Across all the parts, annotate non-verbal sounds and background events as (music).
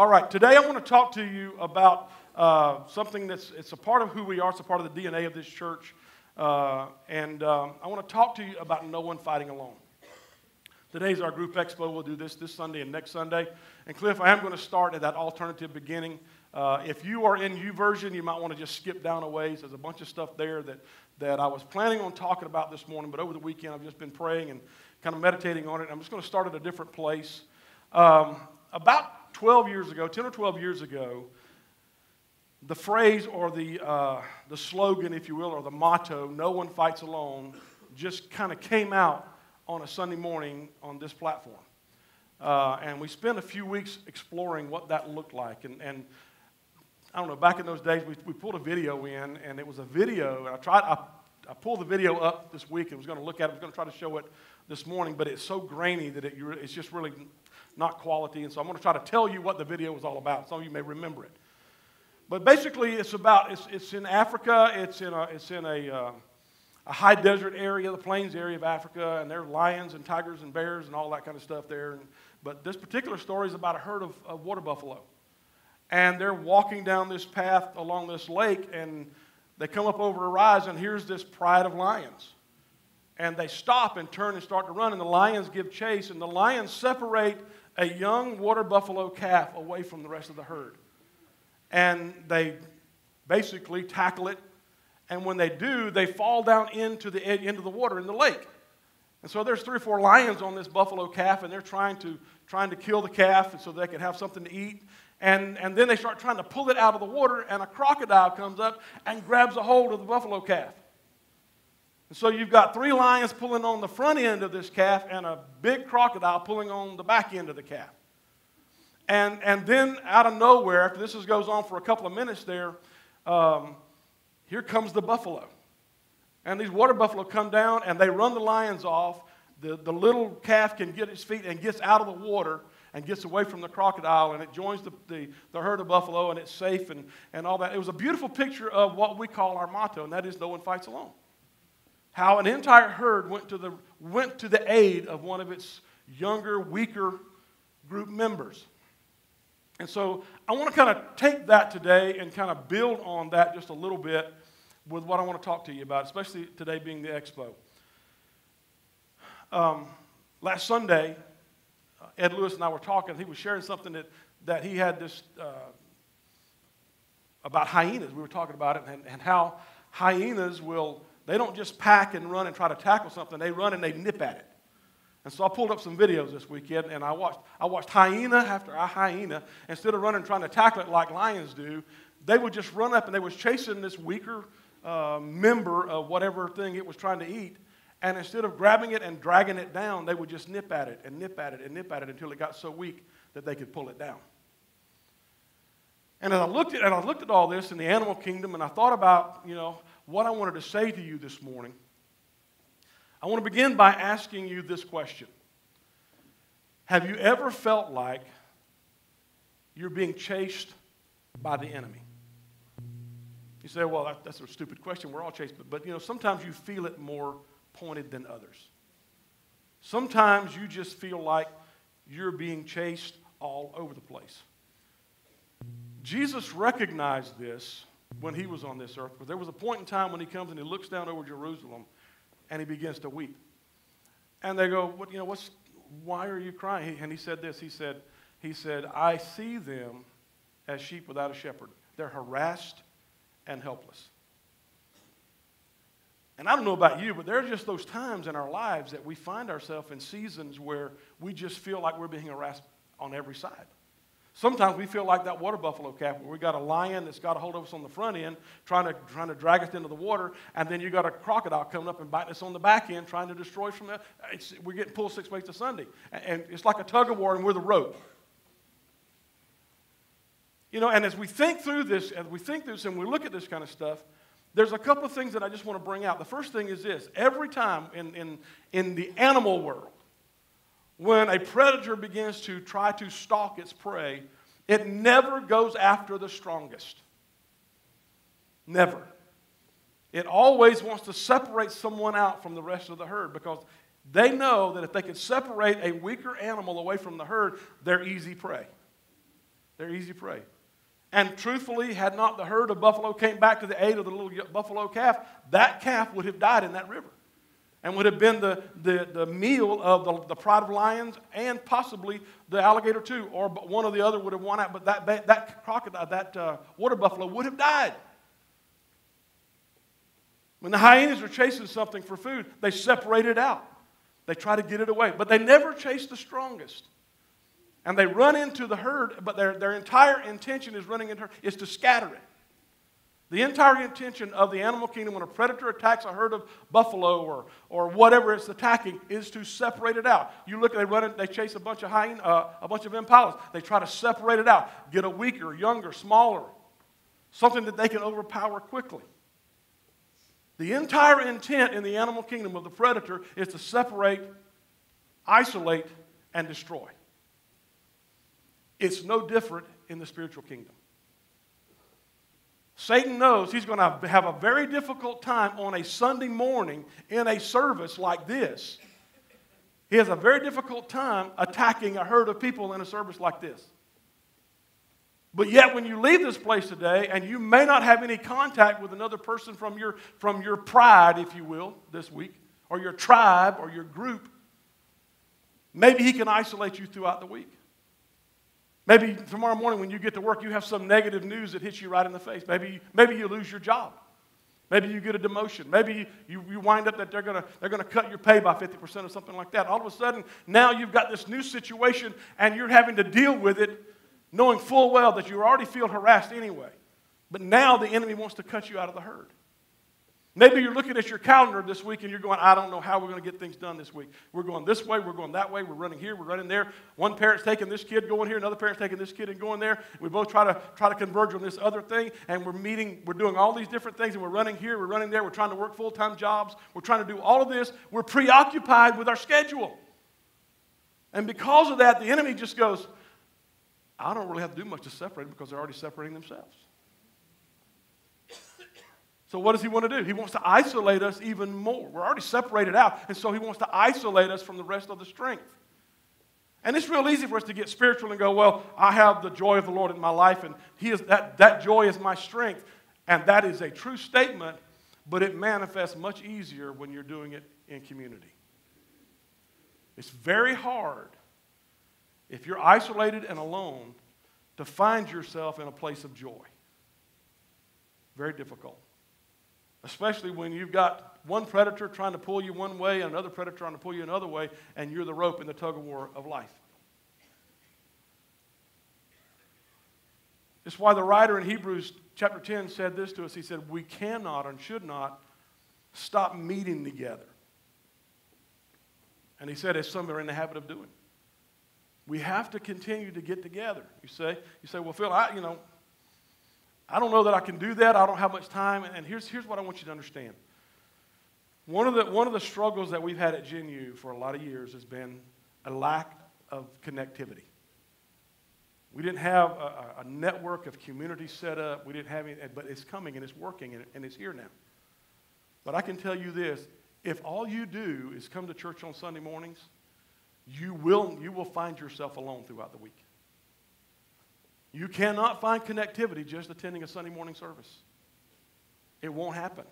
All right, today I want to talk to you about uh, something that's it's a part of who we are. It's a part of the DNA of this church, uh, and um, I want to talk to you about no one fighting alone. Today's our group expo. We'll do this this Sunday and next Sunday. And Cliff, I am going to start at that alternative beginning. Uh, if you are in U YouVersion, you might want to just skip down a ways. There's a bunch of stuff there that, that I was planning on talking about this morning, but over the weekend I've just been praying and kind of meditating on it. I'm just going to start at a different place. Um, about 12 years ago, 10 or 12 years ago, the phrase or the, uh, the slogan, if you will, or the motto, no one fights alone, just kind of came out on a Sunday morning on this platform. Uh, and we spent a few weeks exploring what that looked like. And, and I don't know, back in those days, we, we pulled a video in, and it was a video, and I tried, I, I pulled the video up this week and was going to look at it, I was going to try to show it this morning, but it's so grainy that it, it's just really not quality. And so I'm going to try to tell you what the video was all about. Some of you may remember it. But basically, it's about, it's, it's in Africa, it's in a, it's in a, uh, a high desert area, the plains area of Africa, and there are lions and tigers and bears and all that kind of stuff there. And, but this particular story is about a herd of, of water buffalo. And they're walking down this path along this lake, and they come up over a rise, and here's this pride of lions. And they stop and turn and start to run, and the lions give chase, and the lions separate a young water buffalo calf away from the rest of the herd. And they basically tackle it. And when they do, they fall down into the, into the water in the lake. And so there's three or four lions on this buffalo calf, and they're trying to, trying to kill the calf so they can have something to eat. And, and then they start trying to pull it out of the water, and a crocodile comes up and grabs a hold of the buffalo calf. And so you've got three lions pulling on the front end of this calf and a big crocodile pulling on the back end of the calf. And, and then out of nowhere, after this goes on for a couple of minutes there, um, here comes the buffalo. And these water buffalo come down and they run the lions off. The, the little calf can get its feet and gets out of the water and gets away from the crocodile and it joins the, the, the, herd of buffalo and it's safe and, and all that. It was a beautiful picture of what we call our motto, and that is no one fights alone how an entire herd went to the, went to the aid of one of its younger, weaker group members. And so I want to kind of take that today and kind of build on that just a little bit with what I want to talk to you about, especially today being the expo. Um, last Sunday, uh, Ed Lewis and I were talking. He was sharing something that, that he had this uh, about hyenas. We were talking about it and, and how hyenas will they don't just pack and run and try to tackle something, they run and they nip at it. And so I pulled up some videos this weekend and I watched, I watched hyena after hyena. Instead of running trying to tackle it like lions do, they would just run up and they was chasing this weaker uh, member of whatever thing it was trying to eat. And instead of grabbing it and dragging it down, they would just nip at it and nip at it and nip at it until it got so weak that they could pull it down. And as I looked at, and I looked at all this in the animal kingdom, and I thought about, you know, what I wanted to say to you this morning, I want to begin by asking you this question Have you ever felt like you're being chased by the enemy? You say, well, that, that's a stupid question. We're all chased. But, but, you know, sometimes you feel it more pointed than others. Sometimes you just feel like you're being chased all over the place. Jesus recognized this when he was on this earth. But there was a point in time when he comes and he looks down over Jerusalem and he begins to weep. And they go, what, you know, what's, why are you crying? and he said this. He said, he said, I see them as sheep without a shepherd. They're harassed and helpless. And I don't know about you, but there are just those times in our lives that we find ourselves in seasons where we just feel like we're being harassed on every side. Sometimes we feel like that water buffalo calf where we got a lion that's got a hold of us on the front end trying to, trying to drag us into the water, and then you got a crocodile coming up and biting us on the back end trying to destroy us from there. we're getting pulled six ways to Sunday. And, and it's like a tug of war and we're the rope. You know, and as we think through this, as we think through this and we look at this kind of stuff, there's a couple of things that I just want to bring out. The first thing is this every time in, in, in the animal world, when a predator begins to try to stalk its prey, it never goes after the strongest. Never. It always wants to separate someone out from the rest of the herd because they know that if they can separate a weaker animal away from the herd, they're easy prey. They're easy prey. And truthfully, had not the herd of buffalo came back to the aid of the little buffalo calf, that calf would have died in that river and would have been the, the, the meal of the, the pride of lions and possibly the alligator too, or one or the other would have won out, but that, that crocodile, that uh, water buffalo would have died. When the hyenas are chasing something for food, they separate it out. They try to get it away, but they never chase the strongest. And they run into the herd, but their, their entire intention is running into is to scatter it. The entire intention of the animal kingdom when a predator attacks a herd of buffalo or, or whatever it's attacking is to separate it out. You look, they run, they chase a bunch of hyena, uh, a bunch of impalas. They try to separate it out, get a weaker, younger, smaller, something that they can overpower quickly. The entire intent in the animal kingdom of the predator is to separate, isolate, and destroy. It's no different in the spiritual kingdom. Satan knows he's going to have a very difficult time on a Sunday morning in a service like this. He has a very difficult time attacking a herd of people in a service like this. But yet, when you leave this place today, and you may not have any contact with another person from your, from your pride, if you will, this week, or your tribe, or your group, maybe he can isolate you throughout the week. Maybe tomorrow morning when you get to work, you have some negative news that hits you right in the face. Maybe, maybe you lose your job. Maybe you get a demotion. Maybe you, you wind up that they're going to they're gonna cut your pay by 50% or something like that. All of a sudden, now you've got this new situation and you're having to deal with it knowing full well that you already feel harassed anyway. But now the enemy wants to cut you out of the herd. Maybe you're looking at your calendar this week and you're going, I don't know how we're going to get things done this week. We're going this way, we're going that way, we're running here, we're running there. One parent's taking this kid going here, another parent's taking this kid and going there. We both try to try to converge on this other thing, and we're meeting, we're doing all these different things, and we're running here, we're running there, we're trying to work full-time jobs, we're trying to do all of this. We're preoccupied with our schedule. And because of that, the enemy just goes, I don't really have to do much to separate them because they're already separating themselves. So, what does he want to do? He wants to isolate us even more. We're already separated out, and so he wants to isolate us from the rest of the strength. And it's real easy for us to get spiritual and go, Well, I have the joy of the Lord in my life, and he is, that, that joy is my strength. And that is a true statement, but it manifests much easier when you're doing it in community. It's very hard if you're isolated and alone to find yourself in a place of joy. Very difficult especially when you've got one predator trying to pull you one way and another predator trying to pull you another way, and you're the rope in the tug of war of life. It's why the writer in Hebrews chapter 10 said this to us. He said, We cannot and should not stop meeting together. And he said, as some are in the habit of doing. We have to continue to get together. You say, you say, well, Phil, I, you know, I don't know that I can do that. I don't have much time. And here's, here's what I want you to understand. One of, the, one of the struggles that we've had at GenU for a lot of years has been a lack of connectivity. We didn't have a, a network of community set up. We didn't have any, but it's coming and it's working and, and it's here now. But I can tell you this if all you do is come to church on Sunday mornings, you will, you will find yourself alone throughout the week. You cannot find connectivity just attending a Sunday morning service. It won't happen.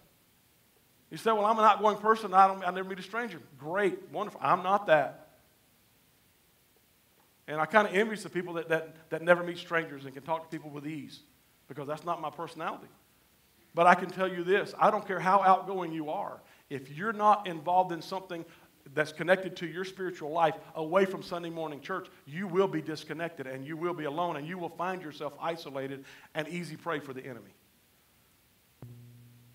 You say, Well, I'm an outgoing person. I, don't, I never meet a stranger. Great, wonderful. I'm not that. And I kind of envy the people that, that, that never meet strangers and can talk to people with ease because that's not my personality. But I can tell you this I don't care how outgoing you are. If you're not involved in something that's connected to your spiritual life away from Sunday morning church, you will be disconnected and you will be alone and you will find yourself isolated and easy prey for the enemy.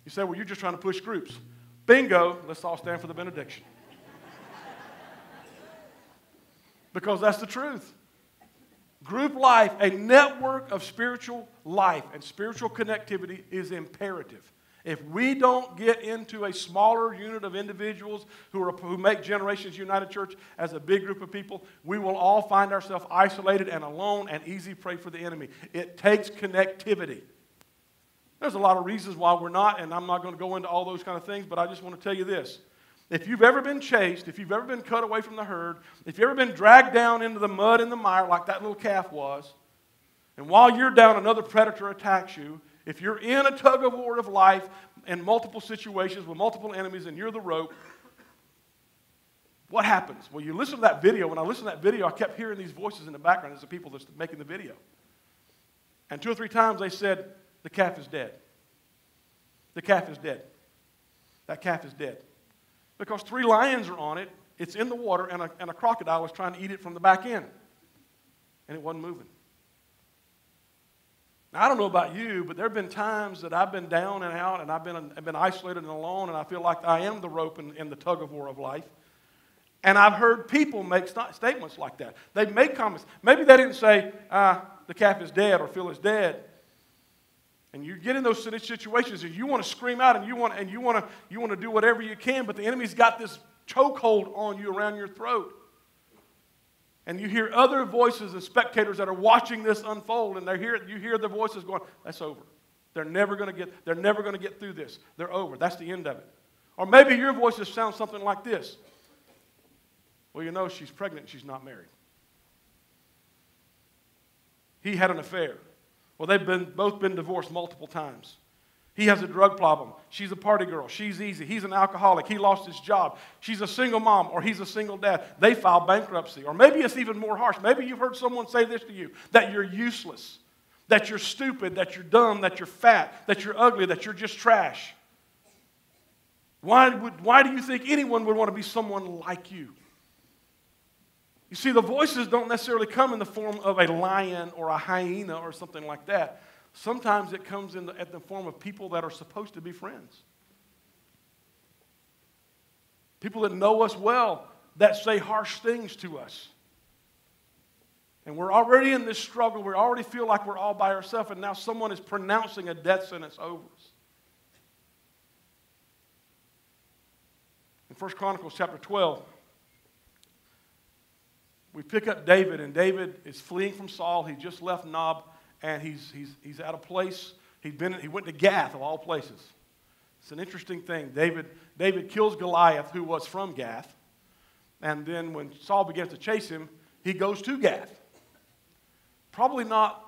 You say, well, you're just trying to push groups. Bingo, let's all stand for the benediction. because that's the truth. Group life, a network of spiritual life and spiritual connectivity is imperative. If we don't get into a smaller unit of individuals who, are, who make Generations United Church as a big group of people, we will all find ourselves isolated and alone and easy prey for the enemy. It takes connectivity. There's a lot of reasons why we're not, and I'm not going to go into all those kind of things, but I just want to tell you this. If you've ever been chased, if you've ever been cut away from the herd, if you've ever been dragged down into the mud and the mire like that little calf was, And while you're down, another predator attacks you. If you're in a tug of war of life in multiple situations with multiple enemies and you're the rope, what happens? Well, you listen to that video. When I listened to that video, I kept hearing these voices in the background as the people that's making the video. And two or three times they said, The calf is dead. The calf is dead. That calf is dead. Because three lions are on it, it's in the water, and a, and a crocodile is trying to eat it from the back end. And it wasn't moving. I don't know about you, but there have been times that I've been down and out, and I've been, I've been isolated and alone, and I feel like I am the rope in, in the tug of war of life. And I've heard people make st- statements like that. They make comments. Maybe they didn't say, ah, the calf is dead or Phil is dead. And you get in those situations and you want to scream out and you want, and you want, to, you want to do whatever you can, but the enemy's got this chokehold on you around your throat. And you hear other voices and spectators that are watching this unfold, and they hear, you hear the voices going, that's over. They're never going to get, they're never going to get through this. They're over. That's the end of it. Or maybe your voices sound something like this. Well, you know, she's pregnant, she's not married. He had an affair. Well, they've been, both been divorced multiple times. He has a drug problem. She's a party girl. She's easy. He's an alcoholic. He lost his job. She's a single mom or he's a single dad. They file bankruptcy. Or maybe it's even more harsh. Maybe you've heard someone say this to you that you're useless, that you're stupid, that you're dumb, that you're fat, that you're ugly, that you're just trash. Why, would, why do you think anyone would want to be someone like you? You see, the voices don't necessarily come in the form of a lion or a hyena or something like that. Sometimes it comes in the, at the form of people that are supposed to be friends. People that know us well that say harsh things to us. And we're already in this struggle. We already feel like we're all by ourselves, and now someone is pronouncing a death sentence over us. In 1 Chronicles chapter 12, we pick up David, and David is fleeing from Saul. He just left Nob, and he's, he's, he's at a place. He'd been, he went to Gath, of all places. It's an interesting thing. David, David kills Goliath, who was from Gath. And then when Saul begins to chase him, he goes to Gath. Probably not,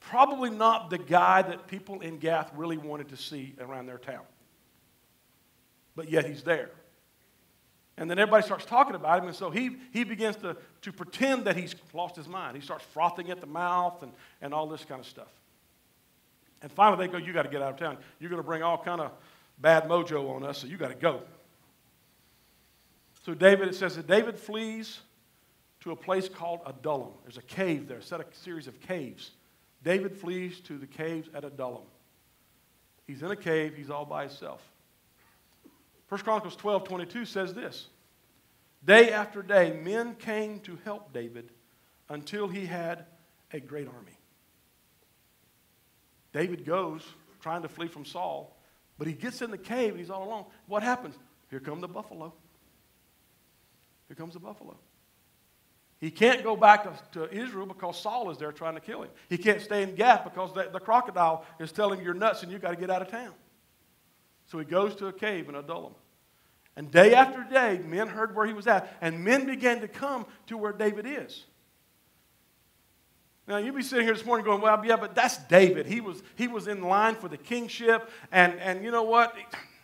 probably not the guy that people in Gath really wanted to see around their town. But yet he's there. And then everybody starts talking about him, and so he, he begins to, to pretend that he's lost his mind. He starts frothing at the mouth and, and all this kind of stuff. And finally, they go, You got to get out of town. You're going to bring all kind of bad mojo on us, so you got to go. So David, it says that David flees to a place called Adullam. There's a cave there, a set of series of caves. David flees to the caves at Adullam. He's in a cave, he's all by himself. 1 Chronicles 12 22 says this Day after day, men came to help David until he had a great army. David goes trying to flee from Saul, but he gets in the cave and he's all alone. What happens? Here come the buffalo. Here comes the buffalo. He can't go back to, to, Israel because Saul is there trying to kill him. He can't stay in Gath because the, the crocodile is telling him you're nuts and you've got to get out of town. So he goes to a cave in Adullam. And day after day, men heard where he was at, and men began to come to where David is. Now, you'd be sitting here this morning going, well, yeah, but that's David. He was, he was in line for the kingship, and, and you know what?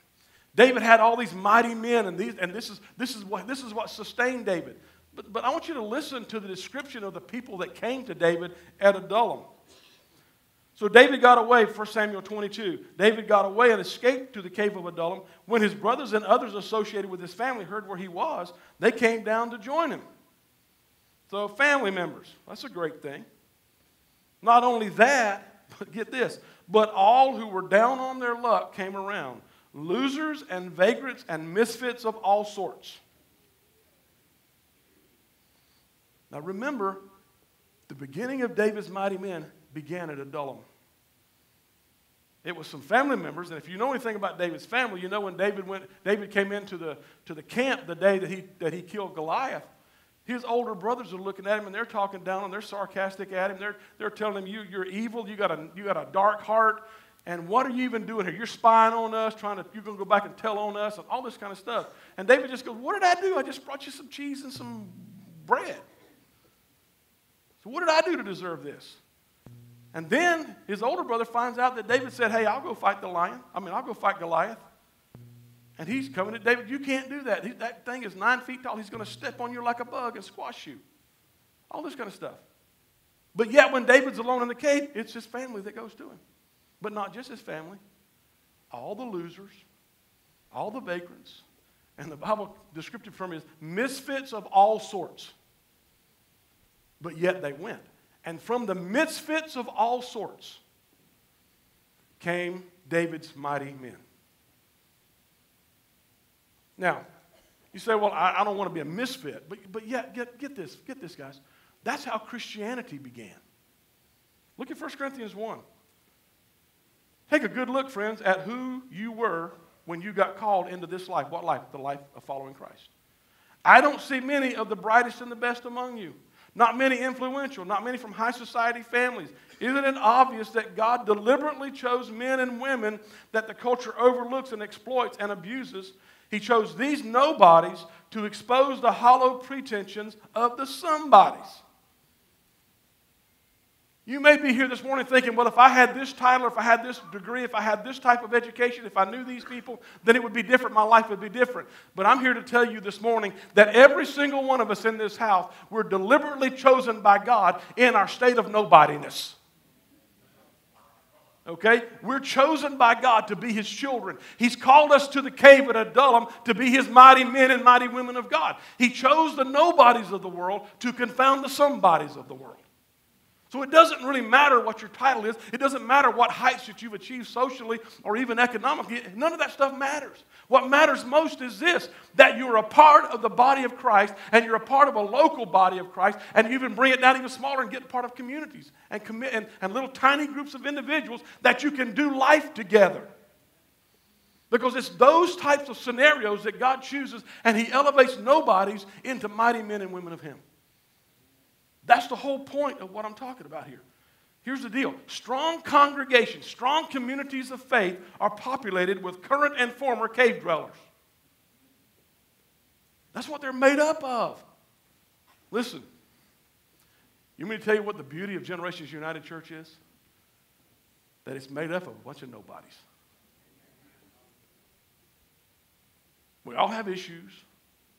(clears throat) David had all these mighty men, and, these, and this, is, this, is what, this is what sustained David. But, but I want you to listen to the description of the people that came to David at Adullam. So David got away, 1 Samuel 22. David got away and escaped to the cave of Adullam. When his brothers and others associated with his family heard where he was, they came down to join him. So, family members, that's a great thing. Not only that, (laughs) but get this, but all who were down on their luck came around losers and vagrants and misfits of all sorts. Now, remember, the beginning of David's mighty men began at Adullam. It was some family members, and if you know anything about David's family, you know when David went, David came into the to the camp the day that he that he killed Goliath. His older brothers are looking at him and they're talking down and they're sarcastic at him. They're, they're telling him, you, You're evil, you got, a, you got a dark heart, and what are you even doing here? You're spying on us, trying to, you're going to go back and tell on us, and all this kind of stuff. And David just goes, What did I do? I just brought you some cheese and some bread. So, what did I do to deserve this? And then his older brother finds out that David said, Hey, I'll go fight the lion. I mean, I'll go fight Goliath. And he's coming to David, You can't do that. That thing is nine feet tall. He's going to step on you like a bug and squash you. All this kind of stuff. But yet, when David's alone in the cave, it's his family that goes to him. But not just his family, all the losers, all the vagrants, and the Bible descriptive term is misfits of all sorts. But yet they went. And from the misfits of all sorts came David's mighty men. Now, you say, well, I, I don't want to be a misfit. But, but yet, get, get this, get this, guys. That's how Christianity began. Look at 1 Corinthians 1. Take a good look, friends, at who you were when you got called into this life. What life? The life of following Christ. I don't see many of the brightest and the best among you. Not many influential, not many from high society families. Isn't it obvious that God deliberately chose men and women that the culture overlooks and exploits and abuses? He chose these nobodies to expose the hollow pretensions of the somebodies. You may be here this morning thinking, well, if I had this title, if I had this degree, if I had this type of education, if I knew these people, then it would be different. My life would be different. But I'm here to tell you this morning that every single one of us in this house, we're deliberately chosen by God in our state of nobodiness. Okay? We're chosen by God to be His children. He's called us to the cave at Adullam to be His mighty men and mighty women of God. He chose the nobodies of the world to confound the somebodies of the world. So it doesn't really matter what your title is. It doesn't matter what heights that you've achieved socially or even economically. None of that stuff matters. What matters most is this that you're a part of the body of Christ and you're a part of a local body of Christ, and you even bring it down even smaller and get part of communities and, commit, and, and little tiny groups of individuals that you can do life together. Because it's those types of scenarios that God chooses, and He elevates nobodies into mighty men and women of Him. That's the whole point of what I'm talking about here. Here's the deal strong congregations, strong communities of faith are populated with current and former cave dwellers. That's what they're made up of. Listen, you mean to tell you what the beauty of Generations United Church is? That it's made up of a bunch of nobodies. We all have issues.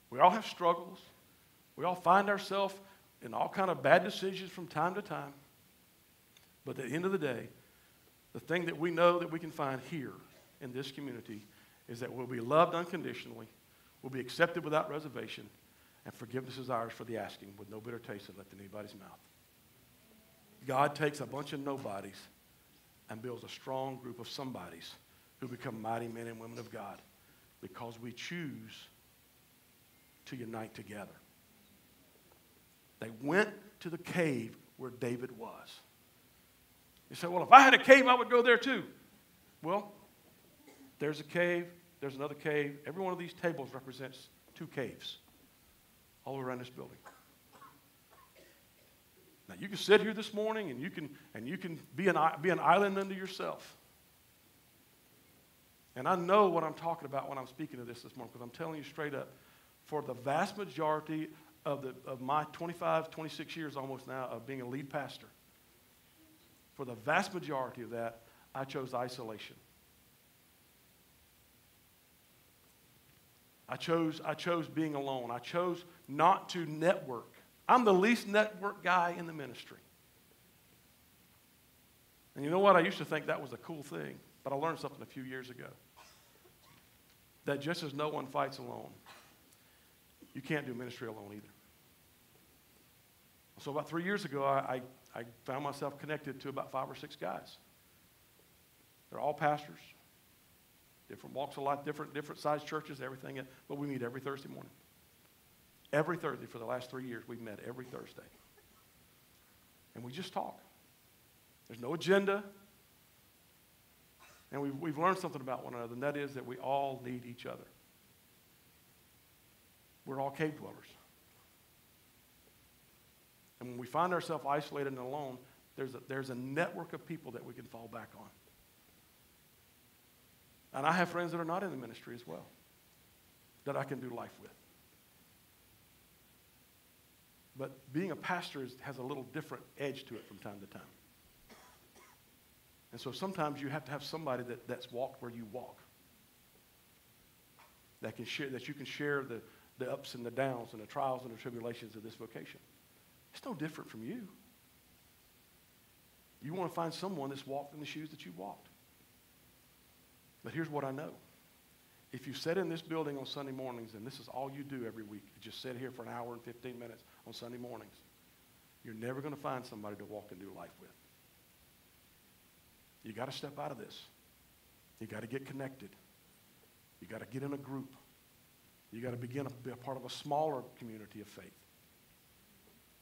We all have struggles. We all find ourselves in all kind of bad decisions from time to time. But at the end of the day, the thing that we know that we can find here in this community is that we'll be loved unconditionally, we'll be accepted without reservation, and forgiveness is ours for the asking with no bitter taste left in anybody's mouth. God takes a bunch of nobodies and builds a strong group of somebodies who become mighty men and women of God because we choose to unite together. They went to the cave where David was. You say, well, if I had a cave, I would go there too. Well, there's a cave, there's another cave. Every one of these tables represents two caves all around this building. Now, you can sit here this morning and you can, and you can be, an, be an island unto yourself. And I know what I'm talking about when I'm speaking to this this morning because I'm telling you straight up. For the vast majority of, the, of my 25, 26 years almost now of being a lead pastor, for the vast majority of that, I chose isolation. I chose, I chose being alone. I chose not to network. I'm the least network guy in the ministry. And you know what? I used to think that was a cool thing, but I learned something a few years ago. That just as no one fights alone, you can't do ministry alone either. So about three years ago, I, I, I found myself connected to about five or six guys. They're all pastors, different walks of life, different, different sized churches, everything. But we meet every Thursday morning. Every Thursday for the last three years, we've met every Thursday. And we just talk. There's no agenda. And we've, we've learned something about one another, and that is that we all need each other. We're all cave dwellers. And when we find ourselves isolated and alone, there's a, there's a network of people that we can fall back on. And I have friends that are not in the ministry as well that I can do life with. But being a pastor is, has a little different edge to it from time to time. And so sometimes you have to have somebody that, that's walked where you walk. That, can share, that you can share the, the ups and the downs and the trials and the tribulations of this vocation. It's no different from you. You want to find someone that's walked in the shoes that you walked. But here's what I know. If you sit in this building on Sunday mornings and this is all you do every week, you just sit here for an hour and 15 minutes on Sunday mornings, you're never going to find somebody to walk and do life with. You got to step out of this. You got to get connected. You got to get in a group. You got to begin to be a part of a smaller community of faith.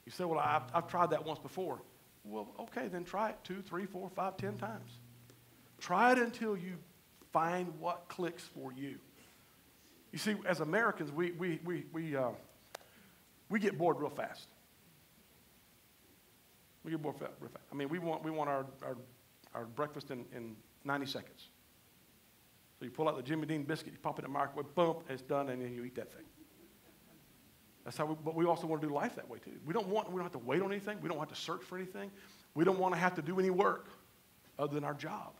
You say, well, I've, I've tried that once before. Well, okay, then try it two, three, four, five, ten times. Try it until you find what clicks for you. You see, as Americans, we, we, we, we, uh, we get bored real fast. We get bored real fast. I mean, we want, we want our, our, our breakfast in, in 90 seconds. So you pull out the Jimmy Dean biscuit, you pop it in the microwave, boom, it's done, and then you eat that thing. That's how we, but we also want to do life that way too. We don't want, we don't have to wait on anything. We don't have to search for anything. We don't want to have to do any work other than our job.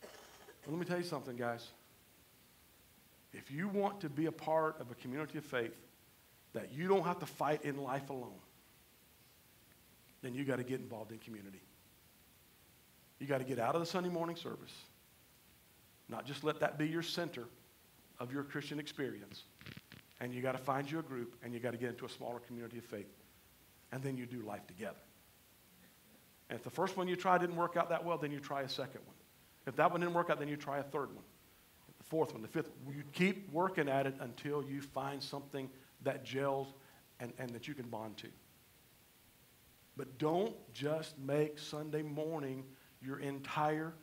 But let me tell you something, guys. If you want to be a part of a community of faith that you don't have to fight in life alone, then you got to get involved in community. You got to get out of the Sunday morning service. Not just let that be your center of your Christian experience and you got to find you a group and you got to get into a smaller community of faith. And then you do life together. And if the first one you try didn't work out that well, then you try a second one. If that one didn't work out, then you try a third one, the fourth one, the fifth. You keep working at it until you find something that gels and, and that you can bond to. But don't just make Sunday morning your entire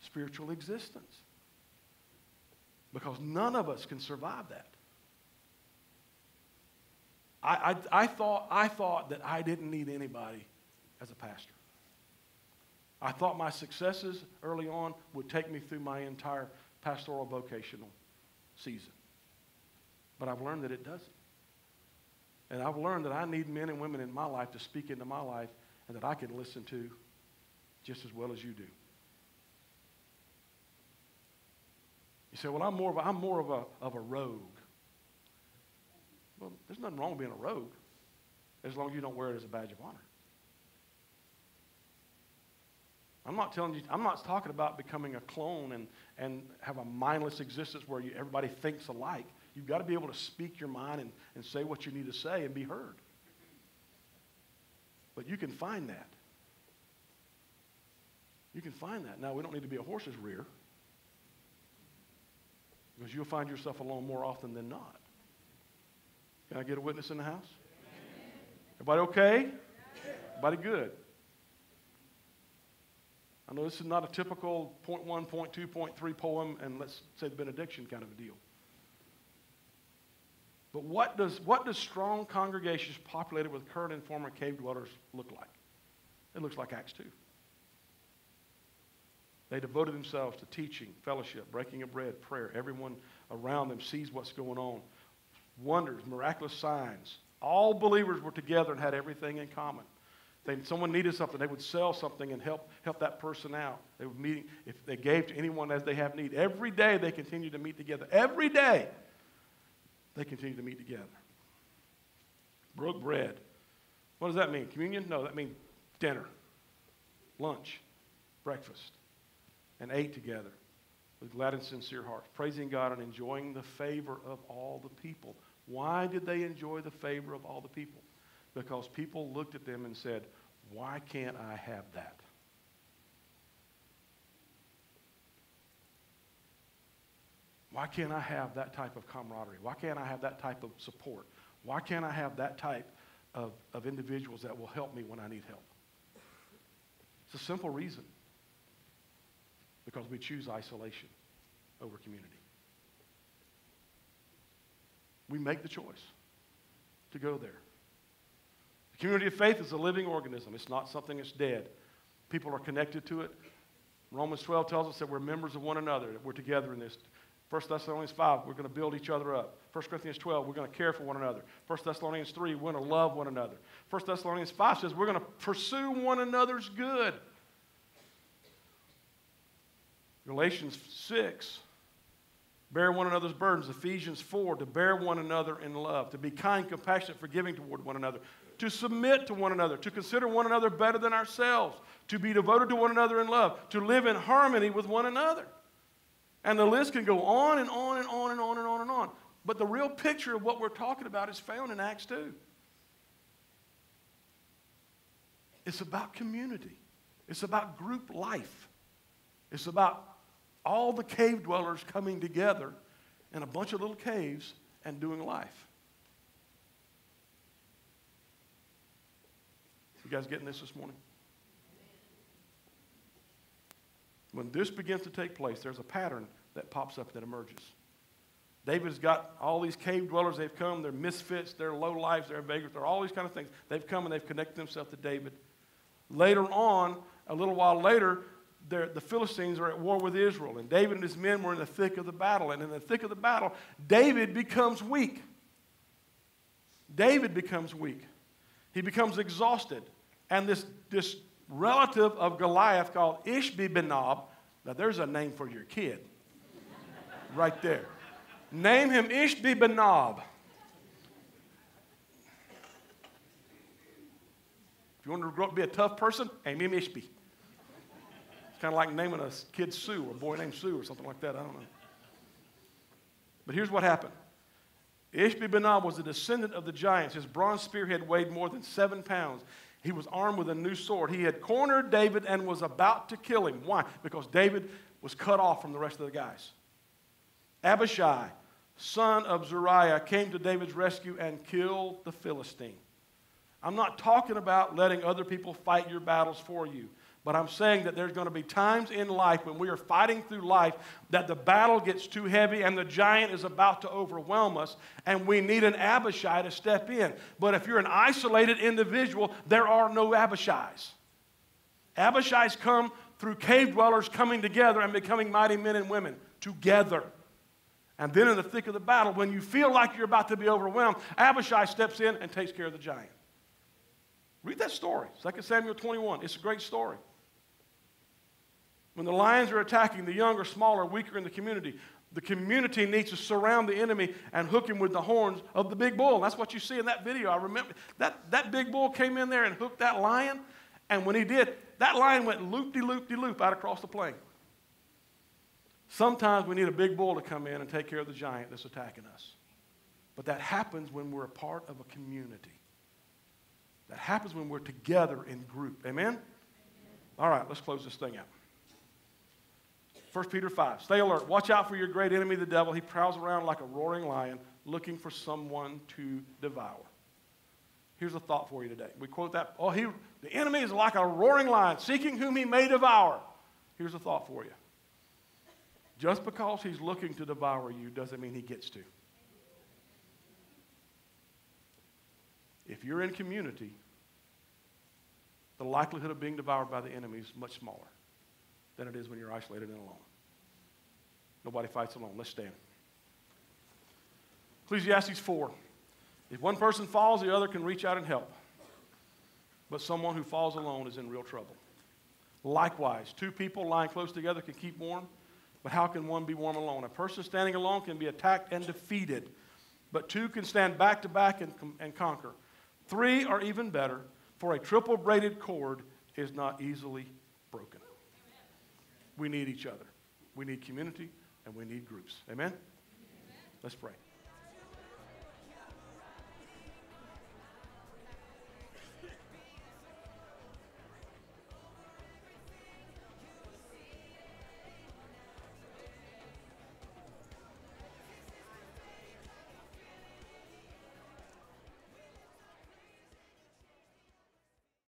spiritual existence. Because none of us can survive that. I, I, I, thought, I thought that I didn't need anybody as a pastor. I thought my successes early on would take me through my entire pastoral vocational season. But I've learned that it doesn't. And I've learned that I need men and women in my life to speak into my life and that I can listen to just as well as you do. You say, well, I'm more of a, I'm more of a, of a rogue. Well, there's nothing wrong with being a rogue as long as you don't wear it as a badge of honor. I'm not telling you, I'm not talking about becoming a clone and, and have a mindless existence where you, everybody thinks alike. You've got to be able to speak your mind and, and say what you need to say and be heard. But you can find that. You can find that. Now, we don't need to be a horse's rear because you'll find yourself alone more often than not. Can I get a witness in the house? Everybody okay? Everybody good? I know this is not a typical point one, point two, point three poem, and let's say the benediction kind of a deal. But what does, what does strong congregations populated with current and former cave dwellers look like? It looks like Acts 2. They devoted themselves to teaching, fellowship, breaking of bread, prayer. Everyone around them sees what's going on wonders, miraculous signs. All believers were together and had everything in common. If someone needed something, they would sell something and help, help that person out. They would meet, if they gave to anyone as they have need. Every day they continued to meet together. Every day they continued to meet together. Broke bread. What does that mean? Communion? No, that means dinner, lunch, breakfast, and ate together with glad and sincere hearts, praising God and enjoying the favor of all the people. Why did they enjoy the favor of all the people? Because people looked at them and said, Why can't I have that? Why can't I have that type of camaraderie? Why can't I have that type of support? Why can't I have that type of, of individuals that will help me when I need help? It's a simple reason. Because we choose isolation over community. We make the choice to go there. The community of faith is a living organism, it's not something that's dead. People are connected to it. Romans 12 tells us that we're members of one another, that we're together in this. 1 Thessalonians 5, we're going to build each other up. 1 Corinthians 12, we're going to care for one another. 1 Thessalonians 3, we're going to love one another. 1 Thessalonians 5 says we're going to pursue one another's good. Galatians 6, bear one another's burdens. Ephesians 4, to bear one another in love, to be kind, compassionate, forgiving toward one another, to submit to one another, to consider one another better than ourselves, to be devoted to one another in love, to live in harmony with one another. And the list can go on and on and on and on and on and on. But the real picture of what we're talking about is found in Acts 2. It's about community. It's about group life. It's about all the cave dwellers coming together in a bunch of little caves and doing life. You guys getting this this morning? When this begins to take place, there's a pattern that pops up that emerges. David's got all these cave dwellers. They've come. They're misfits. They're low lives. They're vagrants. They're all these kind of things. They've come and they've connected themselves to David. Later on, a little while later, the Philistines are at war with Israel, and David and his men were in the thick of the battle. And in the thick of the battle, David becomes weak. David becomes weak. He becomes exhausted. And this, this relative of Goliath called Ishbi-Benob, now there's a name for your kid right there. Name him Ishbi-Benob. If you want to grow up to be a tough person, name him Ishbi. Kind of like naming a kid Sue or a boy named Sue or something like that. I don't know. But here's what happened. Ishbi-Benob was a descendant of the giants. His bronze spearhead weighed more than seven pounds. He was armed with a new sword. He had cornered David and was about to kill him. Why? Because David was cut off from the rest of the guys. Abishai, son of Zeruiah, came to David's rescue and killed the Philistine. I'm not talking about letting other people fight your battles for you. But I'm saying that there's going to be times in life when we are fighting through life that the battle gets too heavy and the giant is about to overwhelm us, and we need an Abishai to step in. But if you're an isolated individual, there are no Abishais. Abishais come through cave dwellers coming together and becoming mighty men and women together. And then in the thick of the battle, when you feel like you're about to be overwhelmed, Abishai steps in and takes care of the giant. Read that story, 2 Samuel 21. It's a great story. When the lions are attacking the younger, smaller, weaker in the community, the community needs to surround the enemy and hook him with the horns of the big bull. And that's what you see in that video. I remember that, that big bull came in there and hooked that lion. And when he did, that lion went loop de loop de loop out across the plain. Sometimes we need a big bull to come in and take care of the giant that's attacking us. But that happens when we're a part of a community. That happens when we're together in group. Amen? All right, let's close this thing out. 1 Peter 5. Stay alert. Watch out for your great enemy, the devil. He prowls around like a roaring lion looking for someone to devour. Here's a thought for you today. We quote that. Oh, he, the enemy is like a roaring lion seeking whom he may devour. Here's a thought for you. Just because he's looking to devour you doesn't mean he gets to. If you're in community, the likelihood of being devoured by the enemy is much smaller than it is when you're isolated and alone. Nobody fights alone. Let's stand. Ecclesiastes 4. If one person falls, the other can reach out and help. But someone who falls alone is in real trouble. Likewise, two people lying close together can keep warm, but how can one be warm alone? A person standing alone can be attacked and defeated, but two can stand back to back and, and conquer. Three are even better, for a triple braided cord is not easily broken. We need each other. We need community and we need groups. Amen? Amen. Let's pray.